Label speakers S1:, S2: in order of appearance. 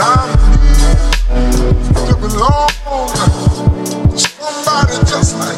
S1: I need to belong to somebody just like